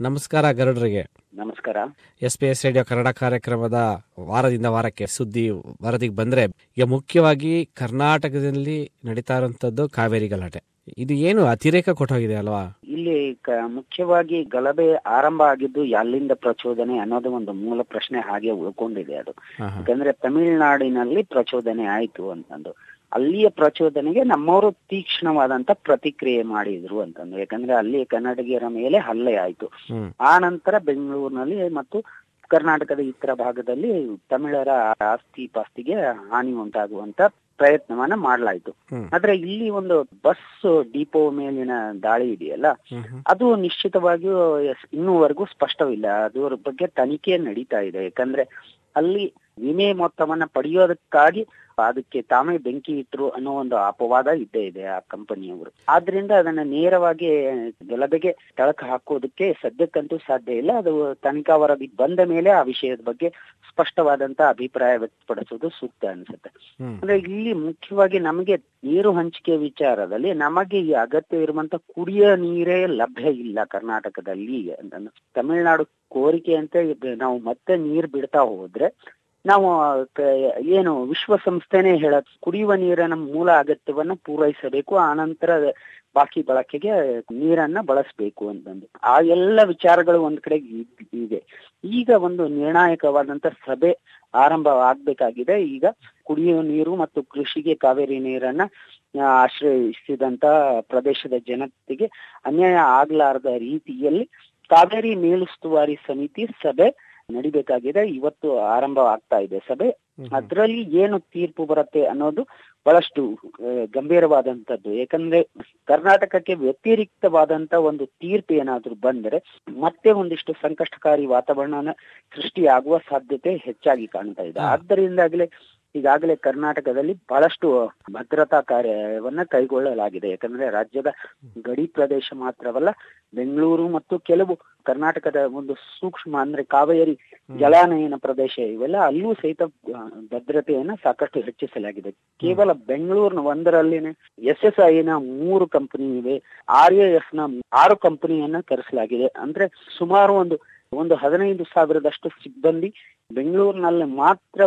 ನಮಸ್ಕಾರ ಗರಡರಿಗೆ. ನಮಸ್ಕಾರ. S P S radio Kannada ಕಾರ್ಯಕ್ರಮದ ವಾರದಿಂದ ವಾರಕ್ಕೆ ಸುದ್ದಿ ವರದಿಗೆ ಬಂದ್ರೆ ಈಗ ಮುಖ್ಯವಾಗಿ ಕರ್ನಾಟಕದಲ್ಲಿ ನಡೀತಾ ಇರುವಂತದ್ದು ಕಾವೇರಿ ಗಲಾಟೆ. ಇದು ಏನು ಅತಿರೇಕ ಕೊಟ್ಟೋಗಿದೆ ಅಲ್ವಾ? ಇಲ್ಲಿ ಮುಖ್ಯವಾಗಿ ಗಲಭೆ ಆರಂಭ ಆಗಿದ್ದು ಎಲ್ಲಿಂದ ಪ್ರಚೋದನೆ ಅನ್ನೋದು ಒಂದು ಮೂಲ ಪ್ರಶ್ನೆ ಹಾಗೆ ಉಳ್ಕೊಂಡಿದೆ ಅದು. ಯಾಕಂದ್ರೆ ತಮಿಳುನಾಡಿನಲ್ಲಿ ಪ್ರಚೋದನೆ ಆಯ್ತು ಅಂತಂದು. ಅಲ್ಲಿಯ ಪ್ರಚೋದನೆಗೆ ನಮ್ಮವರು ತೀಕ್ಷ್ಣವಾದಂತ ಪ್ರತಿಕ್ರಿಯೆ ಮಾಡಿದ್ರು ಅಂತಂದು. ಯಾಕಂದ್ರೆ ಅಲ್ಲಿ ಕನ್ನಡಿಗರ ಮೇಲೆ ಹಲ್ಲೆ ಆಯ್ತು. ಆ ನಂತರ ಬೆಂಗಳೂರಿನಲ್ಲಿ ಮತ್ತು ಕರ್ನಾಟಕದ ಇತರ ಭಾಗದಲ್ಲಿ ತಮಿಳರ ಆಸ್ತಿ ಪಾಸ್ತಿಗೆ ಹಾನಿ ಉಂಟಾಗುವಂತ ಪ್ರಯತ್ನವನ್ನ ಮಾಡಲಾಯ್ತು. ಆದ್ರೆ ಇಲ್ಲಿ ಒಂದು ಬಸ್ ಡಿಪೋ ಮೇಲಿನ ದಾಳಿ ಇದೆಯಲ್ಲ. ಅದು ನಿಶ್ಚಿತವಾಗಿಯೂ ಇನ್ನೂವರೆಗೂ ಸ್ಪಷ್ಟವಿಲ್ಲ. ಅದರ ಬಗ್ಗೆ ತನಿಖೆ ನಡೀತಾ ಇದೆ. ಯಾಕಂದ್ರೆ ಅಲ್ಲಿ ವಿಮೆ ಮೊತ್ತವನ್ನ ಪಡೆಯೋದಕ್ಕಾಗಿ ಅದಕ್ಕೆ ತಾವೇ ಬೆಂಕಿ ಇಟ್ರು ಅನ್ನೋ ಒಂದು ಅಪವಾದ ಇದ್ದೇ ಇದೆ ಆ ಕಂಪನಿಯವರು. ಆದ್ರಿಂದ ಅದನ್ನ ನೇರವಾಗಿ ಗಲಭೆಗೆ ತಳಕ ಹಾಕೋದಕ್ಕೆ ಸದ್ಯಕ್ಕಂತೂ ಸಾಧ್ಯ ಇಲ್ಲ. ಅದು ತನಿಖಾ ವರದಿ ಬಂದ ಮೇಲೆ ಆ ವಿಷಯದ ಬಗ್ಗೆ ಸ್ಪಷ್ಟವಾದಂತ ಅಭಿಪ್ರಾಯ ವ್ಯಕ್ತಪಡಿಸೋದು ಸೂಕ್ತ ಅನ್ಸುತ್ತೆ. ಅಂದ್ರೆ ಇಲ್ಲಿ ಮುಖ್ಯವಾಗಿ ನಮಗೆ ನೀರು ಹಂಚಿಕೆ ವಿಚಾರದಲ್ಲಿ ನಮಗೆ ಈ ಅಗತ್ಯ ಇರುವಂತ ಕುಡಿಯೋ ನೀರೇ ಲಭ್ಯ ಇಲ್ಲ ಕರ್ನಾಟಕದಲ್ಲಿ. ತಮಿಳುನಾಡು ಕೋರಿಕೆ ಅಂತ ನಾವು ಮತ್ತೆ ನೀರ್ ಬಿಡ್ತಾ ಹೋದ್ರೆ ನಾವು ಏನು ವಿಶ್ವಸಂಸ್ಥೆನೇ ಹೇಳ ಕುಡಿಯುವ ನೀರಿನ ಮೂಲ ಅಗತ್ಯವನ್ನು ಪೂರೈಸಬೇಕು ಆನಂತರ ಬಾಕಿ ಬಳಕೆಗೆ ನೀರನ್ನ ಬಳಸಬೇಕು ಅಂತಂದು. ಆ ಎಲ್ಲ ವಿಚಾರಗಳು ಒಂದ್ ಕಡೆ ಇದೆ. ಈಗ ಒಂದು ನಿರ್ಣಾಯಕವಾದಂತ ಸಭೆ ಆರಂಭ ಆಗ್ಬೇಕಾಗಿದೆ ಈಗ ಕುಡಿಯುವ ನೀರು ಮತ್ತು ಕೃಷಿಗೆ ಕಾವೇರಿ ನೀರನ್ನ ಆಶ್ರಯಿಸಿದಂತ ಪ್ರದೇಶದ ಜನತೆಗೆ ಅನ್ಯಾಯ ಆಗ್ಲಾರದ ರೀತಿಯಲ್ಲಿ ಕಾವೇರಿ ಮೇಲುಸ್ತುವಾರಿ ಸಮಿತಿ ಸಭೆ ನಡಿಬೇಕಾಗಿದೆ ಇವತ್ತು ಆರಂಭ ಆಗ್ತಾ ಇದೆ ಸಭೆ. ಅದರಲ್ಲಿ ಏನು ತೀರ್ಪು ಬರುತ್ತೆ ಅನ್ನೋದು ಬಹಳಷ್ಟು ಗಂಭೀರವಾದಂತದ್ದು ಯಾಕಂದ್ರೆ ಕರ್ನಾಟಕಕ್ಕೆ ವ್ಯತಿರಿಕ್ತವಾದಂತ ಒಂದು ತೀರ್ಪು ಏನಾದ್ರೂ ಬಂದ್ರೆ ಮತ್ತೆ ಒಂದಿಷ್ಟು ಸಂಕಷ್ಟಕಾರಿ ವಾತಾವರಣ ಸೃಷ್ಟಿಯಾಗುವ ಸಾಧ್ಯತೆ ಹೆಚ್ಚಾಗಿ ಕಾಣ್ತಾ ಇದೆ. ಆದ್ದರಿಂದಾಗಲೇ ಈಗಾಗಲೇ ಕರ್ನಾಟಕದಲ್ಲಿ ಬಹಳಷ್ಟು ಭದ್ರತಾ ಕಾರ್ಯವನ್ನ ಕೈಗೊಳ್ಳಲಾಗಿದೆ. ಯಾಕಂದ್ರೆ ರಾಜ್ಯದ ಗಡಿ ಪ್ರದೇಶ ಮಾತ್ರವಲ್ಲ ಬೆಂಗಳೂರು ಮತ್ತು ಕೆಲವು ಕರ್ನಾಟಕದ ಒಂದು ಸೂಕ್ಷ್ಮ ಅಂದ್ರೆ ಕಾವೇರಿ ಜಲಾನಯನ ಪ್ರದೇಶ ಇವೆಲ್ಲ ಅಲ್ಲೂ ಸಹಿತ ಭದ್ರತೆಯನ್ನ ಸಾಕಷ್ಟು ಹೆಚ್ಚಿಸಲಾಗಿದೆ. ಕೇವಲ ಬೆಂಗಳೂರಿನ ಒಂದರಲ್ಲಿನೇ ಎಸ್ ಎಸ್ ಐ ನ ಮೂರು ಕಂಪನಿ ಇವೆ ಆರ್ ಎ ಎಫ್ನ ಆರು ಕಂಪನಿಯನ್ನ ಕರೆಸಲಾಗಿದೆ. ಅಂದ್ರೆ ಸುಮಾರು ಒಂದು ಒಂದು ಹದಿನೈದು ಸಾವಿರದಷ್ಟು ಸಿಬ್ಬಂದಿ ಬೆಂಗಳೂರಿನಲ್ಲಿ ಮಾತ್ರ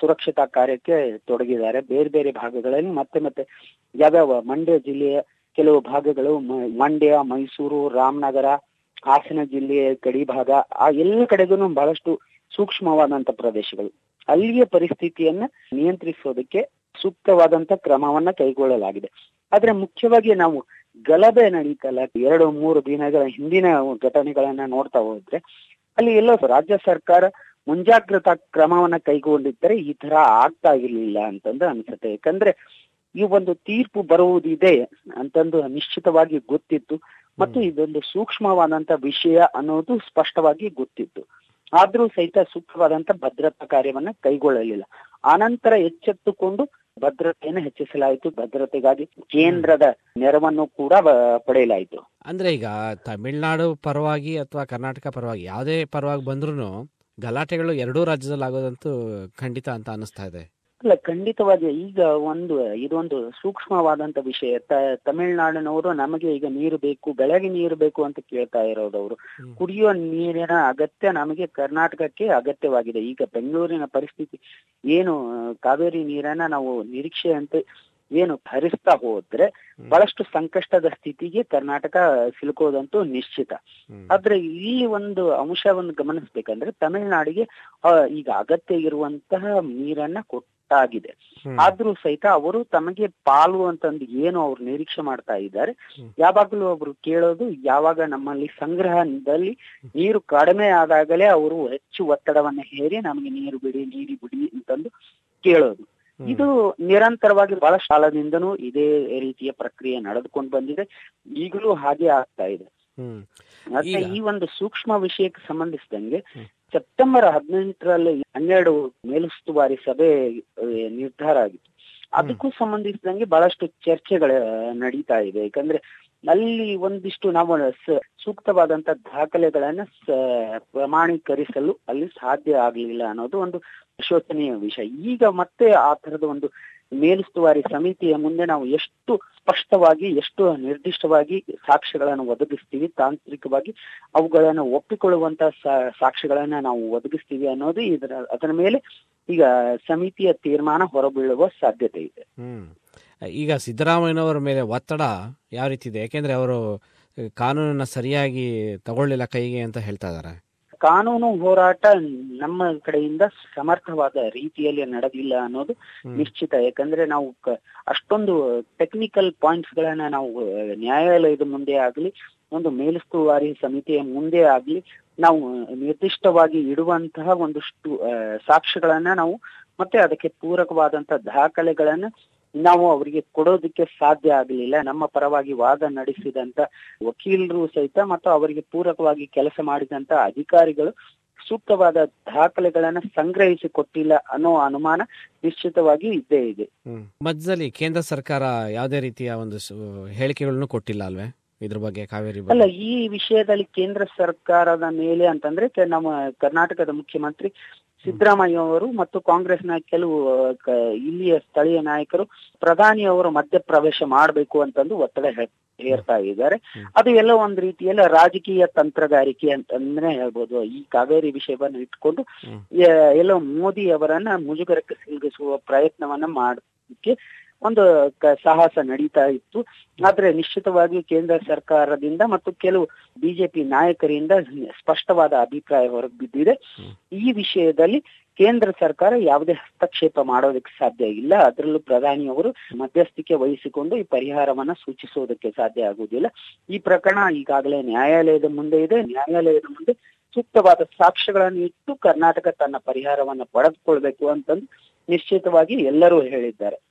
ಸುರಕ್ಷತಾ ಕಾರ್ಯಕ್ಕೆ ತೊಡಗಿದ್ದಾರೆ. ಬೇರೆ ಬೇರೆ ಭಾಗಗಳಲ್ಲಿ ಮತ್ತೆ ಮತ್ತೆ ಯಾವ್ಯಾವ ಮಂಡ್ಯ ಜಿಲ್ಲೆಯ ಕೆಲವು ಭಾಗಗಳು ಮಂಡ್ಯ, ಮೈಸೂರು, ರಾಮನಗರ, ಹಾಸನ ಜಿಲ್ಲೆಯ ಗಡಿ ಭಾಗ, ಆ ಎಲ್ಲ ಕಡೆಗೂ ಬಹಳಷ್ಟು ಸೂಕ್ಷ್ಮವಾದಂತ ಪ್ರದೇಶಗಳು. ಅಲ್ಲಿಯ ಪರಿಸ್ಥಿತಿಯನ್ನ ನಿಯಂತ್ರಿಸೋದಕ್ಕೆ ಸೂಕ್ತವಾದಂತ ಕ್ರಮವನ್ನ ಕೈಗೊಳ್ಳಲಾಗಿದೆ. ಆದ್ರೆ ಮುಖ್ಯವಾಗಿ ನಾವು ಗಲಭೆ ನಡೀತಲ್ಲ. ಎರಡು, ಮೂರು ದಿನಗಳ ಹಿಂದಿನ ಘಟನೆಗಳನ್ನ ನೋಡ್ತಾ ಹೋದ್ರೆ, ಅಲ್ಲಿ ಎಲ್ಲೋ ರಾಜ್ಯ ಸರ್ಕಾರ ಮುಂಜಾಗ್ರತಾ ಕ್ರಮವನ್ನ ಕೈಗೊಂಡಿದ್ದರೆ ಈ ತರ ಆಗ್ತಾ ಇರ್ಲಿಲ್ಲ ಅಂತಂದು ಅನ್ಸುತ್ತೆ. ಯಾಕಂದ್ರೆ ಈ ಒಂದು ತೀರ್ಪು ಬರುವುದಿದೆ ಅಂತಂದು ನಿಶ್ಚಿತವಾಗಿ ಗೊತ್ತಿತ್ತು. ಮತ್ತು ಇದೊಂದು ಸೂಕ್ಷ್ಮವಾದಂತ ವಿಷಯ ಅನ್ನೋದು ಸ್ಪಷ್ಟವಾಗಿ ಗೊತ್ತಿತ್ತು. ಆದ್ರೂ ಸಹಿತ ಸೂಕ್ತವಾದಂತ ಭದ್ರತಾ ಕಾರ್ಯವನ್ನ ಕೈಗೊಳ್ಳಲಿಲ್ಲ. ಆನಂತರ ಎಚ್ಚೆತ್ತುಕೊಂಡು ಭದ್ರತೆಯನ್ನು ಹೆಚ್ಚಿಸಲಾಯಿತು. ಭದ್ರತೆಗಾಗಿ ಕೇಂದ್ರದ ನೆರವನ್ನು ಕೂಡ ಪಡೆಯಲಾಯಿತು. ಅಂದ್ರೆ ಈಗ ತಮಿಳ್ನಾಡು ಪರವಾಗಿ ಅಥವಾ ಕರ್ನಾಟಕ ಪರವಾಗಿ ಯಾವುದೇ ಪರವಾಗಿ ಬಂದ್ರೂ ಗಲಾಟೆಗಳು ಎರಡೂ ರಾಜ್ಯದಲ್ಲಿ ಆಗೋದಂತೂ ಖಂಡಿತ ಅಂತ ಅನಿಸ್ತಾ ಇದೆ. ಅಲ್ಲ ಖಂಡಿತವಾಗಿ ಈಗ ಒಂದು ಇದೊಂದು ಸೂಕ್ಷ್ಮವಾದಂತ ವಿಷಯ. ತಮಿಳುನಾಡಿನವರು ನಮಗೆ ಈಗ ನೀರು ಬೇಕು ಬೆಳಗ್ಗೆ ನೀರು ಬೇಕು ಅಂತ ಕೇಳ್ತಾ ಇರೋದವರು. ಕುಡಿಯುವ ನೀರಿನ ಅಗತ್ಯ ನಮಗೆ ಕರ್ನಾಟಕಕ್ಕೆ ಅಗತ್ಯವಾಗಿದೆ. ಈಗ ಬೆಂಗಳೂರಿನ ಪರಿಸ್ಥಿತಿ ಏನು ಕಾವೇರಿ ನೀರನ್ನ ನಾವು ನಿರೀಕ್ಷೆಯಂತೆ ಏನು ಹರಿಸ್ತಾ ಹೋದ್ರೆ ಬಹಳಷ್ಟು ಸಂಕಷ್ಟದ ಸ್ಥಿತಿಗೆ ಕರ್ನಾಟಕ ಸಿಲುಕೋದಂತೂ ನಿಶ್ಚಿತ. ಆದ್ರೆ ಇಲ್ಲಿ ಒಂದು ಅಂಶವನ್ನು ಗಮನಿಸ್ಬೇಕಂದ್ರೆ ತಮಿಳುನಾಡಿಗೆ ಈಗ ಅಗತ್ಯ ಇರುವಂತಹ ನೀರನ್ನ ಕೊಟ್ಟಾಗಿದೆ. ಆದ್ರೂ ಸಹಿತ ಅವರು ತಮಗೆ ಪಾಲು ಅಂತಂದು ಏನು ಅವ್ರು ನಿರೀಕ್ಷೆ ಮಾಡ್ತಾ ಇದ್ದಾರೆ ಯಾವಾಗ್ಲೂ ಅವರು ಕೇಳೋದು ಯಾವಾಗ ನಮ್ಮಲ್ಲಿ ಸಂಗ್ರಹದಲ್ಲಿ ನೀರು ಕಡಿಮೆ ಆದಾಗಲೇ ಅವರು ಹೆಚ್ಚು ಒತ್ತಡವನ್ನ ಹೇರಿ ನಮಗೆ ನೀರು ಬಿಡಿ ನೀರಿ ಬಿಡಿ ಅಂತಂದು ಕೇಳೋದು. ಇದು ನಿರಂತರವಾಗಿ ಬಹಳ ಕಾಲದಿಂದನೂ ಇದೇ ರೀತಿಯ ಪ್ರಕ್ರಿಯೆ ನಡೆದುಕೊಂಡು ಬಂದಿದೆ. ಈಗಲೂ ಹಾಗೆ ಆಗ್ತಾ ಇದೆ. ಮತ್ತೆ ಈ ಒಂದು ಸೂಕ್ಷ್ಮ ವಿಷಯಕ್ಕೆ ಸಂಬಂಧಿಸಿದಂಗೆ. ಸೆಪ್ಟೆಂಬರ್ ಹದಿನೆಂಟರಲ್ಲಿ ಹನ್ನೆರಡು ಮೇಲುಸ್ತುವಾರಿ ಸಭೆ ನಿರ್ಧಾರ ಆಗಿತ್ತು. ಅದಕ್ಕೂ ಸಂಬಂಧಿಸಿದಂಗೆ ಬಹಳಷ್ಟು ಚರ್ಚೆಗಳ ನಡೀತಾ ಇದೆ. ಯಾಕಂದ್ರೆ ಅಲ್ಲಿ ಒಂದಿಷ್ಟು ನಾವು ಸೂಕ್ತವಾದಂತ ದಾಖಲೆಗಳನ್ನ ಪ್ರಮಾಣೀಕರಿಸಲು ಅಲ್ಲಿ ಸಾಧ್ಯ ಆಗ್ಲಿಲ್ಲ ಅನ್ನೋದು ಒಂದು ಶೋಚನೀಯ ವಿಷಯ. ಈಗ ಮತ್ತೆ ಆ ತರದ ಒಂದು ಮೇಲುಸ್ತುವಾರಿ ಸಮಿತಿಯ ಮುಂದೆ ನಾವು ಎಷ್ಟು ಸ್ಪಷ್ಟವಾಗಿ, ಎಷ್ಟು ನಿರ್ದಿಷ್ಟವಾಗಿ ಸಾಕ್ಷ್ಯಗಳನ್ನು ಒದಗಿಸ್ತೀವಿ, ತಾಂತ್ರಿಕವಾಗಿ ಅವುಗಳನ್ನು ಒಪ್ಪಿಕೊಳ್ಳುವಂತ ಸಾಕ್ಷ್ಯಗಳನ್ನ ನಾವು ಒದಗಿಸ್ತೀವಿ ಅನ್ನೋದು ಇದರ, ಅದರ ಮೇಲೆ ಈಗ ಸಮಿತಿಯ ತೀರ್ಮಾನ ಹೊರಬೀಳುವ ಸಾಧ್ಯತೆ ಇದೆ. ಈಗ ಸಿದ್ದರಾಮಯ್ಯನವರ ಮೇಲೆ ಒತ್ತಡ ಯಾವ ರೀತಿ ಇದೆ? ಯಾಕೆಂದ್ರೆ ಅವರು ಕಾನೂನನ್ನ ಸರಿಯಾಗಿ ತಗೊಳ್ಳಿಲ್ಲ ಕೈಗೆ ಅಂತ ಹೇಳ್ತಾ ಇದಾರೆ ಕಾನೂನು ಹೋರಾಟ ನಮ್ಮ ಕಡೆಯಿಂದ ಸಮರ್ಥವಾದ ರೀತಿಯಲ್ಲಿ ನಡೆದಿಲ್ಲ ಅನ್ನೋದು ನಿಶ್ಚಿತ. ಯಾಕಂದ್ರೆ ನಾವು ಅಷ್ಟೊಂದು ಟೆಕ್ನಿಕಲ್ ಪಾಯಿಂಟ್ಸ್ ಗಳನ್ನ ನಾವು ನ್ಯಾಯಾಲಯದ ಮುಂದೆ ಆಗ್ಲಿ ಒಂದು ಮೇಲುಸ್ತುವಾರಿ ಸಮಿತಿಯ ಮುಂದೆ ಆಗ್ಲಿ ನಾವು ನಿರ್ದಿಷ್ಟವಾಗಿ ಇಡುವಂತಹ ಒಂದಷ್ಟು ಸಾಕ್ಷ್ಯಗಳನ್ನ ನಾವು ಮತ್ತೆ ಅದಕ್ಕೆ ಪೂರಕವಾದಂತಹ ದಾಖಲೆಗಳನ್ನ ನಾವು ಅವರಿಗೆ ಕೊಡೋದಕ್ಕೆ ಸಾಧ್ಯ ಆಗಲಿಲ್ಲ. ನಮ್ಮ ಪರವಾಗಿ ವಾದ ನಡೆಸಿದಂತ ವಕೀಲರು ಸಹಿತ ಮತ್ತು ಅವರಿಗೆ ಪೂರಕವಾಗಿ ಕೆಲಸ ಮಾಡಿದಂತ ಅಧಿಕಾರಿಗಳು ಸೂಕ್ತವಾದ ದಾಖಲೆಗಳನ್ನ ಸಂಗ್ರಹಿಸಿ ಕೊಟ್ಟಿಲ್ಲ ಅನ್ನೋ ಅನುಮಾನ ನಿಶ್ಚಿತವಾಗಿ ಇದ್ದೇ ಇದೆ. ಮಧ್ಯದಲ್ಲಿ ಕೇಂದ್ರ ಸರ್ಕಾರ ಯಾವುದೇ ರೀತಿಯ ಒಂದು ಹೇಳಿಕೆಗಳನ್ನು ಕೊಟ್ಟಿಲ್ಲ ಅಲ್ವೇ? ಇದ್ರ ಬಗ್ಗೆ ಕಾವೇರಿ ಅಲ್ಲ ಈ ವಿಷಯದಲ್ಲಿ ಕೇಂದ್ರ ಸರ್ಕಾರದ ಮೇಲೆ ಅಂತಂದ್ರೆ ನಮ್ಮ ಕರ್ನಾಟಕದ ಮುಖ್ಯಮಂತ್ರಿ ಸಿದ್ದರಾಮಯ್ಯ ಅವರು ಮತ್ತು ಕಾಂಗ್ರೆಸ್ನ ಕೆಲವು ಇಲ್ಲಿಯ ಸ್ಥಳೀಯ ನಾಯಕರು ಪ್ರಧಾನಿ ಅವರು ಮಧ್ಯ ಪ್ರವೇಶ ಮಾಡಬೇಕು ಅಂತಂದು ಒತ್ತಡ ಹೇರ್ತಾ ಇದ್ದಾರೆ. ಅದು ಎಲ್ಲ ಒಂದ್ ರೀತಿಯಲ್ಲಿ ರಾಜಕೀಯ ತಂತ್ರಗಾರಿಕೆ ಅಂತಂದ್ರೆ ಹೇಳ್ಬೋದು. ಈ ಕಾವೇರಿ ವಿಷಯವನ್ನು ಇಟ್ಕೊಂಡು ಎಲ್ಲ ಮೋದಿ ಅವರನ್ನ ಮುಜುಗರಕ್ಕೆ ಸಿಲುಗಿಸುವ ಪ್ರಯತ್ನವನ್ನ ಮಾಡೋದಕ್ಕೆ ಒಂದು ಸಾಹಸ ನಡೀತಾ ಇತ್ತು. ಆದ್ರೆ ನಿಶ್ಚಿತವಾಗಿ ಕೇಂದ್ರ ಸರ್ಕಾರದಿಂದ ಮತ್ತು ಕೆಲವು ಬಿಜೆಪಿ ನಾಯಕರಿಂದ ಸ್ಪಷ್ಟವಾದ ಅಭಿಪ್ರಾಯ ಹೊರಗೆ ಬಿದ್ದಿದೆ ಈ ವಿಷಯದಲ್ಲಿ ಕೇಂದ್ರ ಸರ್ಕಾರ ಯಾವುದೇ ಹಸ್ತಕ್ಷೇಪ ಮಾಡೋದಕ್ಕೆ ಸಾಧ್ಯ ಇಲ್ಲ. ಅದರಲ್ಲೂ ಪ್ರಧಾನಿಯವರು ಮಧ್ಯಸ್ಥಿಕೆ ವಹಿಸಿಕೊಂಡು ಈ ಪರಿಹಾರವನ್ನ ಸೂಚಿಸೋದಕ್ಕೆ ಸಾಧ್ಯ ಆಗುವುದಿಲ್ಲ. ಈ ಪ್ರಕರಣ ಈಗಾಗಲೇ ನ್ಯಾಯಾಲಯದ ಮುಂದೆ ಇದೆ. ನ್ಯಾಯಾಲಯದ ಮುಂದೆ ಸೂಕ್ತವಾದ ಸಾಕ್ಷ್ಯಗಳನ್ನು ಇಟ್ಟು ಕರ್ನಾಟಕ ತನ್ನ ಪರಿಹಾರವನ್ನ ಪಡೆದುಕೊಳ್ಬೇಕು ಅಂತಂದು ನಿಶ್ಚಿತವಾಗಿ ಎಲ್ಲರೂ ಹೇಳಿದ್ದಾರೆ.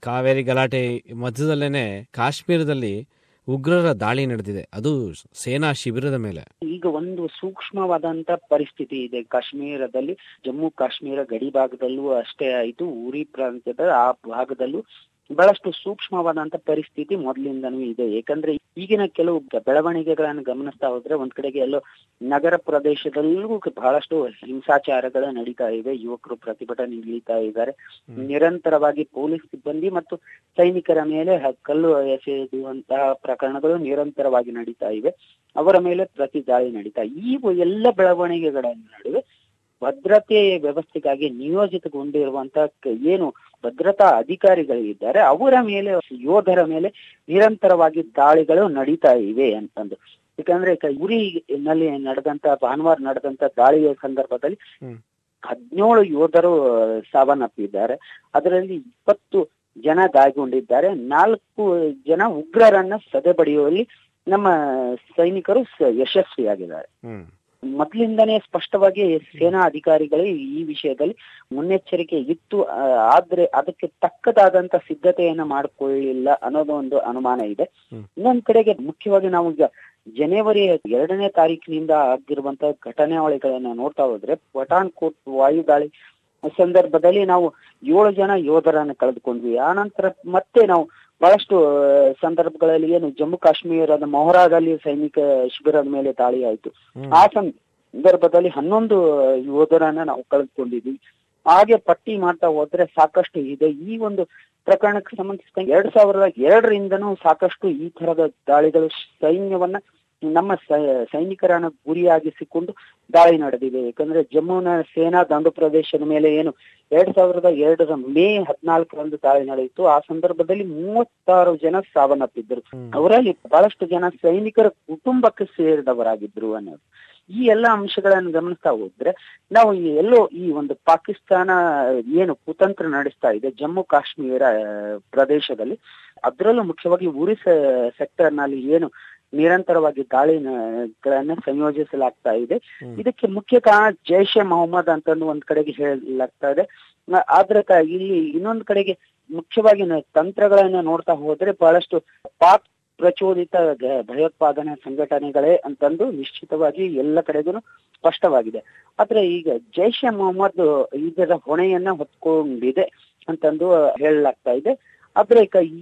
ಕಾವೇರಿ ಗಲಾಟೆ ಮಧ್ಯದಲ್ಲೇನೆ ಕಾಶ್ಮೀರದಲ್ಲಿ ಉಗ್ರರ ದಾಳಿ ನಡೆದಿದೆ. ಅದು ಸೇನಾ ಶಿಬಿರದ ಮೇಲೆ. ಈಗ ಒಂದು ಸೂಕ್ಷ್ಮವಾದಂತ ಪರಿಸ್ಥಿತಿ ಇದೆ. ಕಾಶ್ಮೀರದಲ್ಲಿ ಜಮ್ಮು ಕಾಶ್ಮೀರ ಗಡಿ ಭಾಗದಲ್ಲೂ ಅಷ್ಟೇ ಆಯಿತು. ಉರಿ ಪ್ರಾಂತ್ಯದ ಆ ಭಾಗದಲ್ಲೂ ಬಹಳಷ್ಟು ಸೂಕ್ಷ್ಮವಾದಂತ ಪರಿಸ್ಥಿತಿ ಮೊದಲಿಂದನೂ ಇದೆ. ಯಾಕಂದ್ರೆ ಈಗಿನ ಕೆಲವು ಬೆಳವಣಿಗೆಗಳನ್ನು ಗಮನಿಸ್ತಾ ಹೋದ್ರೆ ಒಂದ್ ಕಡೆಗೆ ಎಲ್ಲೋ ನಗರ ಪ್ರದೇಶದಲ್ಲೂ ಬಹಳಷ್ಟು ಹಿಂಸಾಚಾರಗಳು ನಡೀತಾ ಇವೆ ಯುವಕರು ಪ್ರತಿಭಟನೆ ಇಳಿತಾ ಇದ್ದಾರೆ. ನಿರಂತರವಾಗಿ ಪೊಲೀಸ್ ಸಿಬ್ಬಂದಿ ಮತ್ತು ಸೈನಿಕರ ಮೇಲೆ ಕಲ್ಲು ಎಸೆಯುವಂತಹ ಪ್ರಕರಣಗಳು ನಿರಂತರವಾಗಿ ನಡೀತಾ ಇವೆ. ಅವರ ಮೇಲೆ ಪ್ರತಿ ದಾಳಿ ನಡೀತಾ ಈ ಎಲ್ಲ ಬೆಳವಣಿಗೆಗಳ ನಡುವೆ ಭದ್ರತೆ ವ್ಯವಸ್ಥೆಗಾಗಿ ನಿಯೋಜಿತಗೊಂಡಿರುವಂತ ಏನು ಭದ್ರತಾ ಅಧಿಕಾರಿಗಳಿದ್ದಾರೆ ಅವರ ಮೇಲೆ ಯೋಧರ ಮೇಲೆ ನಿರಂತರವಾಗಿ ದಾಳಿಗಳು ನಡೀತಾ ಇವೆ ಅಂತಂದು. ಯಾಕಂದ್ರೆ ಉರಿನಲ್ಲಿ ನಡೆದಂತ ಭಾನುವಾರ ನಡೆದಂತ ದಾಳಿಯ ಸಂದರ್ಭದಲ್ಲಿ ಹದಿನೇಳು ಯೋಧರು ಸಾವನ್ನಪ್ಪಿದ್ದಾರೆ. ಅದರಲ್ಲಿ ಇಪ್ಪತ್ತು ಜನ ಗಾಯಗೊಂಡಿದ್ದಾರೆ. ನಾಲ್ಕು ಜನ ಉಗ್ರರನ್ನ ಸದೆಬಡಿಯುವಲ್ಲಿ ನಮ್ಮ ಸೈನಿಕರು ಯಶಸ್ವಿಯಾಗಿದ್ದಾರೆ. ಮೊದಲಿಂದನೇ ಸ್ಪಷ್ಟವಾಗಿ ಸೇನಾ ಅಧಿಕಾರಿಗಳು ಈ ವಿಷಯದಲ್ಲಿ ಮುನ್ನೆಚ್ಚರಿಕೆ ಇತ್ತು. ಆದ್ರೆ ಅದಕ್ಕೆ ತಕ್ಕದಾದಂತ ಸಿದ್ಧತೆಯನ್ನ ಮಾಡಿಕೊಳ್ಳಿಲ್ಲ ಅನ್ನೋದು ಒಂದು ಅನುಮಾನ ಇದೆ. ಇನ್ನೊಂದ್ ಕಡೆಗೆ ಮುಖ್ಯವಾಗಿ ನಾವು ಈಗ ಜನವರಿ ಎರಡನೇ ತಾರೀಕಿನಿಂದ ಆಗಿರುವಂತಹ ಘಟನಾವಳಿಗಳನ್ನ ನೋಡ್ತಾ ಹೋದ್ರೆ ಪಠಾಣ್ಕೋಟ್ ವಾಯು ದಾಳಿ ಸಂದರ್ಭದಲ್ಲಿ ನಾವು ಏಳು ಜನ ಯೋಧರನ್ನ ಕಳೆದುಕೊಂಡ್ವಿ. ಆ ನಂತರ ಮತ್ತೆ ನಾವು ಬಹಳಷ್ಟು ಸಂದರ್ಭಗಳಲ್ಲಿ ಏನು ಜಮ್ಮು ಕಾಶ್ಮೀರದ ಮೊಹರಾದಲ್ಲಿ ಸೈನಿಕ ಶಿಬಿರದ ಮೇಲೆ ದಾಳಿ ಆಯ್ತು ಆ ಸಂದರ್ಭದಲ್ಲಿ ಹನ್ನೊಂದು ಯೋಧರನ್ನ ನಾವು ಕಳೆದುಕೊಂಡಿದ್ವಿ. ಹಾಗೆ ಪಟ್ಟಿ ಮಾಡ್ತಾ ಹೋದ್ರೆ ಸಾಕಷ್ಟು ಇದೆ. ಈ ಒಂದು ಪ್ರಕರಣಕ್ಕೆ ಸಂಬಂಧಿಸಿದಂತೆ ಎರಡ್ ಸಾವಿರದ ಎರಡರಿಂದನೂ ಸಾಕಷ್ಟು ಈ ತರದ ದಾಳಿಗಳು ಸೈನ್ಯವನ್ನ ನಮ್ಮ ಸೈನಿಕರನ್ನ ಗುರಿಯಾಗಿಸಿಕೊಂಡು ದಾಳಿ ನಡೆದಿದೆ. ಯಾಕಂದ್ರೆ ಜಮ್ಮುನ ಸೇನಾ ದಂಡು ಪ್ರದೇಶದ ಮೇಲೆ ಏನು ಎರಡ್ ಸಾವಿರದ ಎರಡರ ಮೇ ಹದಿನಾಲ್ಕರಂದು ದಾಳಿ ನಡೆಯಿತು. ಆ ಸಂದರ್ಭದಲ್ಲಿ ಮೂವತ್ತಾರು ಜನ ಸಾವನ್ನಪ್ಪಿದ್ರು ಅವರಲ್ಲಿ ಬಹಳಷ್ಟು ಜನ ಸೈನಿಕರ ಕುಟುಂಬಕ್ಕೆ ಸೇರಿದವರಾಗಿದ್ರು ಅನ್ನೋದು. ಈ ಎಲ್ಲ ಅಂಶಗಳನ್ನು ಗಮನಿಸ್ತಾ ಹೋದ್ರೆ ನಾವು ಎಲ್ಲೋ ಈ ಒಂದು ಪಾಕಿಸ್ತಾನ ಏನು ಕುತಂತ್ರ ನಡೆಸ್ತಾ ಇದೆ ಜಮ್ಮು ಕಾಶ್ಮೀರ ಪ್ರದೇಶದಲ್ಲಿ ಅದರಲ್ಲೂ ಮುಖ್ಯವಾಗಿ ಉರಿ ಸೆಕ್ಟರ್ನಲ್ಲಿ ಏನು ನಿರಂತರವಾಗಿ ದಾಳಿಗಳನ್ನ ಸಂಯೋಜಿಸಲಾಗ್ತಾ ಇದೆ. ಇದಕ್ಕೆ ಮುಖ್ಯ ಕಾರಣ ಜೈಷ್ ಎ ಮೊಹಮ್ಮದ್ ಅಂತಂದು ಒಂದ್ ಕಡೆಗೆ ಹೇಳಲಾಗ್ತಾ ಇದೆ. ಆದ್ರೆ ಇಲ್ಲಿ ಇನ್ನೊಂದ್ ಕಡೆಗೆ ಮುಖ್ಯವಾಗಿ ತಂತ್ರಗಳನ್ನ ನೋಡ್ತಾ ಹೋದ್ರೆ ಬಹಳಷ್ಟು ಪಾಕ್ ಪ್ರಚೋದಿತ ಭಯೋತ್ಪಾದನಾ ಸಂಘಟನೆಗಳೇ ಅಂತಂದು ನಿಶ್ಚಿತವಾಗಿ ಎಲ್ಲ ಕಡೆಗೂ ಸ್ಪಷ್ಟವಾಗಿದೆ. ಆದ್ರೆ ಈಗ ಜೈಷ್ ಎ ಮೊಹಮ್ಮದ್ ಇದರ ಹೊಣೆಯನ್ನ ಹೊತ್ಕೊಂಡಿದೆ ಅಂತಂದು ಹೇಳಲಾಗ್ತಾ ಇದೆ. ಆದ್ರೆ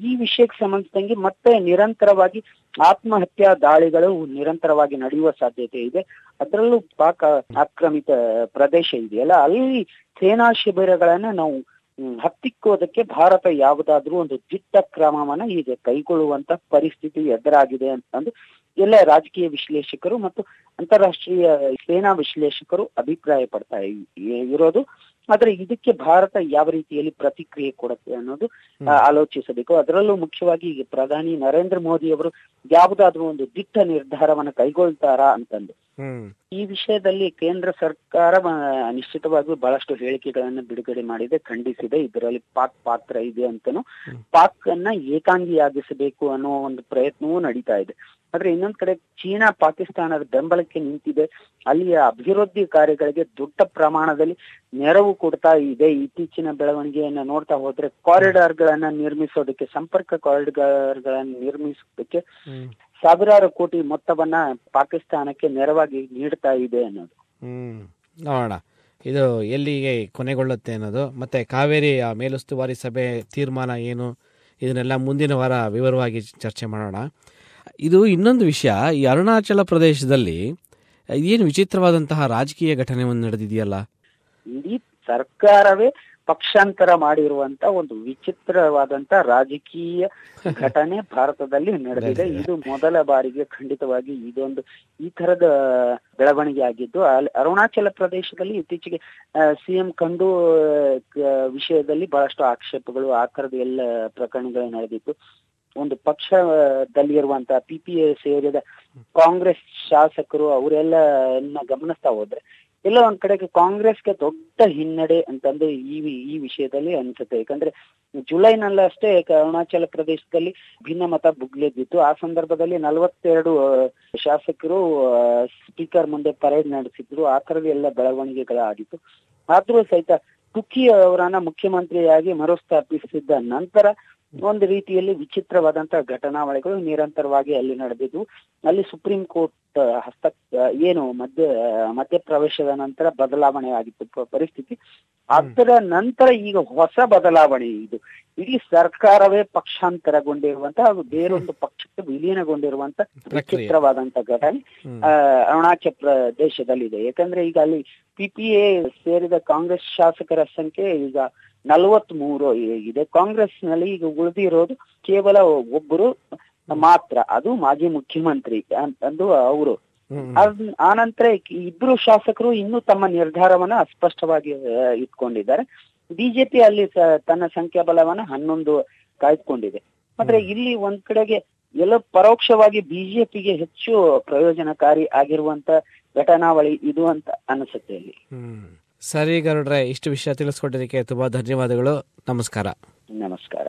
ಈ ವಿಷಯಕ್ಕೆ ಸಂಬಂಧಿಸಿದಂಗೆ ಮತ್ತೆ ನಿರಂತರವಾಗಿ ಆತ್ಮಹತ್ಯಾ ದಾಳಿಗಳು ನಿರಂತರವಾಗಿ ನಡೆಯುವ ಸಾಧ್ಯತೆ ಇದೆ. ಅದರಲ್ಲೂ ಪಾಕ ಆಕ್ರಮಿತ ಪ್ರದೇಶ ಇದೆಯಲ್ಲ, ಅಲ್ಲಿ ಸೇನಾ ಶಿಬಿರಗಳನ್ನ ನಾವು ಹತ್ತಿಕ್ಕೋದಕ್ಕೆ ಭಾರತ ಯಾವುದಾದ್ರೂ ಒಂದು ದಿಟ್ಟ ಕ್ರಮವನ್ನ ಈಗ ಕೈಗೊಳ್ಳುವಂತ ಪರಿಸ್ಥಿತಿ ಎದುರಾಗಿದೆ ಅಂತಂದು ಎಲ್ಲ ರಾಜಕೀಯ ವಿಶ್ಲೇಷಕರು ಮತ್ತು ಅಂತಾರಾಷ್ಟ್ರೀಯ ಸೇನಾ ವಿಶ್ಲೇಷಕರು ಅಭಿಪ್ರಾಯ ಪಡ್ತಾ ಇರೋದು. ಆದ್ರೆ ಇದಕ್ಕೆ ಭಾರತ ಯಾವ ರೀತಿಯಲ್ಲಿ ಪ್ರತಿಕ್ರಿಯೆ ಕೊಡುತ್ತೆ ಅನ್ನೋದು ಆಲೋಚಿಸಬೇಕು. ಅದರಲ್ಲೂ ಮುಖ್ಯವಾಗಿ ಪ್ರಧಾನಿ ನರೇಂದ್ರ ಮೋದಿ ಅವರು ಯಾವುದಾದ್ರೂ ಒಂದು ದಿಟ್ಟ ನಿರ್ಧಾರವನ್ನು ಕೈಗೊಳ್ತಾರಾ ಅಂತಂದು. ಈ ವಿಷಯದಲ್ಲಿ ಕೇಂದ್ರ ಸರ್ಕಾರ ನಿಶ್ಚಿತವಾಗಿ ನಿಶ್ಚಿತವಾಗಿಯೂ ಬಹಳಷ್ಟು ಹೇಳಿಕೆಗಳನ್ನು ಬಿಡುಗಡೆ ಮಾಡಿದೆ ಖಂಡಿಸಿದೆ. ಇದರಲ್ಲಿ ಪಾಕ್ ಪಾತ್ರ ಇದೆ ಅಂತನೂ ಪಾಕ್ ಅನ್ನ ಏಕಾಂಗಿಯಾಗಿಸಬೇಕು ಅನ್ನೋ ಒಂದು ಪ್ರಯತ್ನವೂ ನಡೀತಾ ಇದೆ. ಆದ್ರೆ ಇನ್ನೊಂದ್ ಕಡೆ ಚೀನಾ ಪಾಕಿಸ್ತಾನದ ಬೆಂಬಲಕ್ಕೆ ನಿಂತಿದೆ. ಅಲ್ಲಿಯ ಅಭಿವೃದ್ಧಿ ಕಾರ್ಯಗಳಿಗೆ ದೊಡ್ಡ ಪ್ರಮಾಣದಲ್ಲಿ ನೆರವು ಕೊಡ್ತಾ ಇದೆ ಇತ್ತೀಚಿನ ಬೆಳವಣಿಗೆಯನ್ನ ನೋಡ್ತಾ ಹೋದ್ರೆ ಕಾರಿಡಾರ್ ಗಳನ್ನ ನಿರ್ಮಿಸೋದಕ್ಕೆ ಸಂಪರ್ಕ ಕಾರಿಡಾರ್ ಗಳನ್ನ ನಿರ್ಮಿಸೋದಕ್ಕೆ ಸಾವಿರಾರು ಕೋಟಿ ಮೊತ್ತವನ್ನ ಪಾಕಿಸ್ತಾನಕ್ಕೆ ನೆರವಾಗಿ ನೀಡ್ತಾ ಇದೆ ಅನ್ನೋದು. ಹ್ಮ್. ನೋಡೋಣ. ಇದು ಎಲ್ಲಿಗೆ ಕೊನೆಗೊಳ್ಳುತ್ತೆ ಅನ್ನೋದು. ಮತ್ತೆ ಕಾವೇರಿ ಆ, ಮೇಲುಸ್ತುವಾರಿ ಸಭೆ ತೀರ್ಮಾನ ಏನು? ಇದನ್ನೆಲ್ಲ ಮುಂದಿನ ವಾರ ವಿವರವಾಗಿ ಚರ್ಚೆ ಮಾಡೋಣ. ಇದು ಇನ್ನೊಂದು ವಿಷಯ. ಈ ಅರುಣಾಚಲ ಪ್ರದೇಶದಲ್ಲಿ ಏನು ವಿಚಿತ್ರವಾದಂತಹ ರಾಜಕೀಯ ಘಟನೆ ಒಂದು ನಡೆದಿದೆಯಲ್ಲ? ಇಡೀ ಸರ್ಕಾರವೇ ಪಕ್ಷಾಂತರ ಮಾಡಿರುವಂತ ಒಂದು ವಿಚಿತ್ರವಾದಂತ ರಾಜಕೀಯ ಘಟನೆ ಭಾರತದಲ್ಲಿ ನಡೆದಿದೆ. ಇದು ಮೊದಲ ಬಾರಿಗೆ ಖಂಡಿತವಾಗಿ ಇದೊಂದು ಈ ತರದ ಬೆಳವಣಿಗೆ ಆಗಿದ್ದು ಅಲ್ಲಿ ಅರುಣಾಚಲ ಪ್ರದೇಶದಲ್ಲಿ ಇತ್ತೀಚೆಗೆ ಸಿಎಂ ಕಂಡು ವಿಷಯದಲ್ಲಿ ಬಹಳಷ್ಟು ಆಕ್ಷೇಪಗಳು ಆ ತರದ ಎಲ್ಲ ಪ್ರಕರಣಗಳು ನಡೆದಿತ್ತು. ಒಂದು ಪಕ್ಷದಲ್ಲಿರುವಂತಹ ಪಿ ಪಿ ಎ ಸೇರಿದ ಕಾಂಗ್ರೆಸ್ ಶಾಸಕರು ಅವರೆಲ್ಲ ಗಮನಿಸ್ತಾ ಹೋದ್ರೆ ಎಲ್ಲ ಒಂದ್ ಕಡೆಗೆ ಕಾಂಗ್ರೆಸ್ಗೆ ದೊಡ್ಡ ಹಿನ್ನಡೆ ಅಂತಂದು ಈ ಈ ವಿಷಯದಲ್ಲಿ ಅನ್ಸುತ್ತೆ. ಯಾಕಂದ್ರೆ ಜುಲೈನಲ್ಲಿ ಅಷ್ಟೇ ಅರುಣಾಚಲ ಪ್ರದೇಶದಲ್ಲಿ ಭಿನ್ನ ಮತ ಬುಗ್ಲೆದ್ದಿತ್ತು ಆ ಸಂದರ್ಭದಲ್ಲಿ ನಲವತ್ತೆರಡು ಶಾಸಕರು ಸ್ಪೀಕರ್ ಮುಂದೆ ಪರೇಡ್ ನಡೆಸಿದ್ರು. ಆ ತರದ ಎಲ್ಲ ಬೆಳವಣಿಗೆಗಳಾಗಿತ್ತು ಆದ್ರೂ ಸಹಿತ ಕುಕ್ಕಿ ಅವರನ್ನ ಮುಖ್ಯಮಂತ್ರಿಯಾಗಿ ಮರುಸ್ಥಾಪಿಸಿದ ನಂತರ ಒಂದು ರೀತಿಯಲ್ಲಿ ವಿಚಿತ್ರವಾದಂತಹ ಘಟನಾವಳಿಗಳು ನಿರಂತರವಾಗಿ ಅಲ್ಲಿ ನಡೆದಿದ್ದು ಅಲ್ಲಿ ಸುಪ್ರೀಂ ಕೋರ್ಟ್ ಹಸ್ತ ಏನು ಮಧ್ಯ ಮಧ್ಯಪ್ರವೇಶದ ನಂತರ ಬದಲಾವಣೆ ಆಗಿತ್ತು ಪರಿಸ್ಥಿತಿ. ಅದರ ನಂತರ ಈಗ ಹೊಸ ಬದಲಾವಣೆ ಇದು. ಇಡೀ ಸರ್ಕಾರವೇ ಪಕ್ಷಾಂತರಗೊಂಡಿರುವಂತಹ ಹಾಗೂ ಬೇರೊಂದು ಪಕ್ಷಕ್ಕೆ ವಿಲೀನಗೊಂಡಿರುವಂತ ವಿಚಿತ್ರವಾದಂತ ಘಟನೆ. ಅರುಣಾಚಲ ಪ್ರದೇಶದಲ್ಲಿದೆ. ಯಾಕಂದ್ರೆ ಈಗ ಅಲ್ಲಿ ಪಿಪಿಎ ಸೇರಿದ ಕಾಂಗ್ರೆಸ್ ಶಾಸಕರ ಸಂಖ್ಯೆ ಈಗ ನಲವತ್ತ್ ಮೂರು ಇದೆ. ಕಾಂಗ್ರೆಸ್ನಲ್ಲಿ ಈಗ ಉಳಿದಿರೋದು ಕೇವಲ ಒಬ್ಬರು ಮಾತ್ರ. ಅದು ಮಾಜಿ ಮುಖ್ಯಮಂತ್ರಿ ಅಂದು ಅವರು. ಆ ನಂತರ ಇಬ್ರು ಶಾಸಕರು ಇನ್ನೂ ತಮ್ಮ ನಿರ್ಧಾರವನ್ನ ಅಸ್ಪಷ್ಟವಾಗಿ ಇಟ್ಕೊಂಡಿದ್ದಾರೆ. ಬಿಜೆಪಿ ಅಲ್ಲಿ ತನ್ನ ಸಂಖ್ಯಾಬಲವನ್ನ ಹನ್ನೊಂದು ಕಾಯ್ದುಕೊಂಡಿದೆ. ಆದ್ರೆ ಇಲ್ಲಿ ಒಂದ್ ಕಡೆಗೆ ಎಲ್ಲ ಪರೋಕ್ಷವಾಗಿ ಬಿಜೆಪಿಗೆ ಹೆಚ್ಚು ಪ್ರಯೋಜನಕಾರಿ ಆಗಿರುವಂತ ಘಟನಾವಳಿ ಇದು ಅಂತ ಅನಿಸುತ್ತೆ ಇಲ್ಲಿ. ಸರಿ ಗರುಡ್ರೆ ಇಷ್ಟು ವಿಷಯ ತಿಳಿಸ್ಕೊಟ್ಟಿದ್ದಕ್ಕೆ ತುಂಬಾ ಧನ್ಯವಾದಗಳು. ನಮಸ್ಕಾರ. ನಮಸ್ಕಾರ.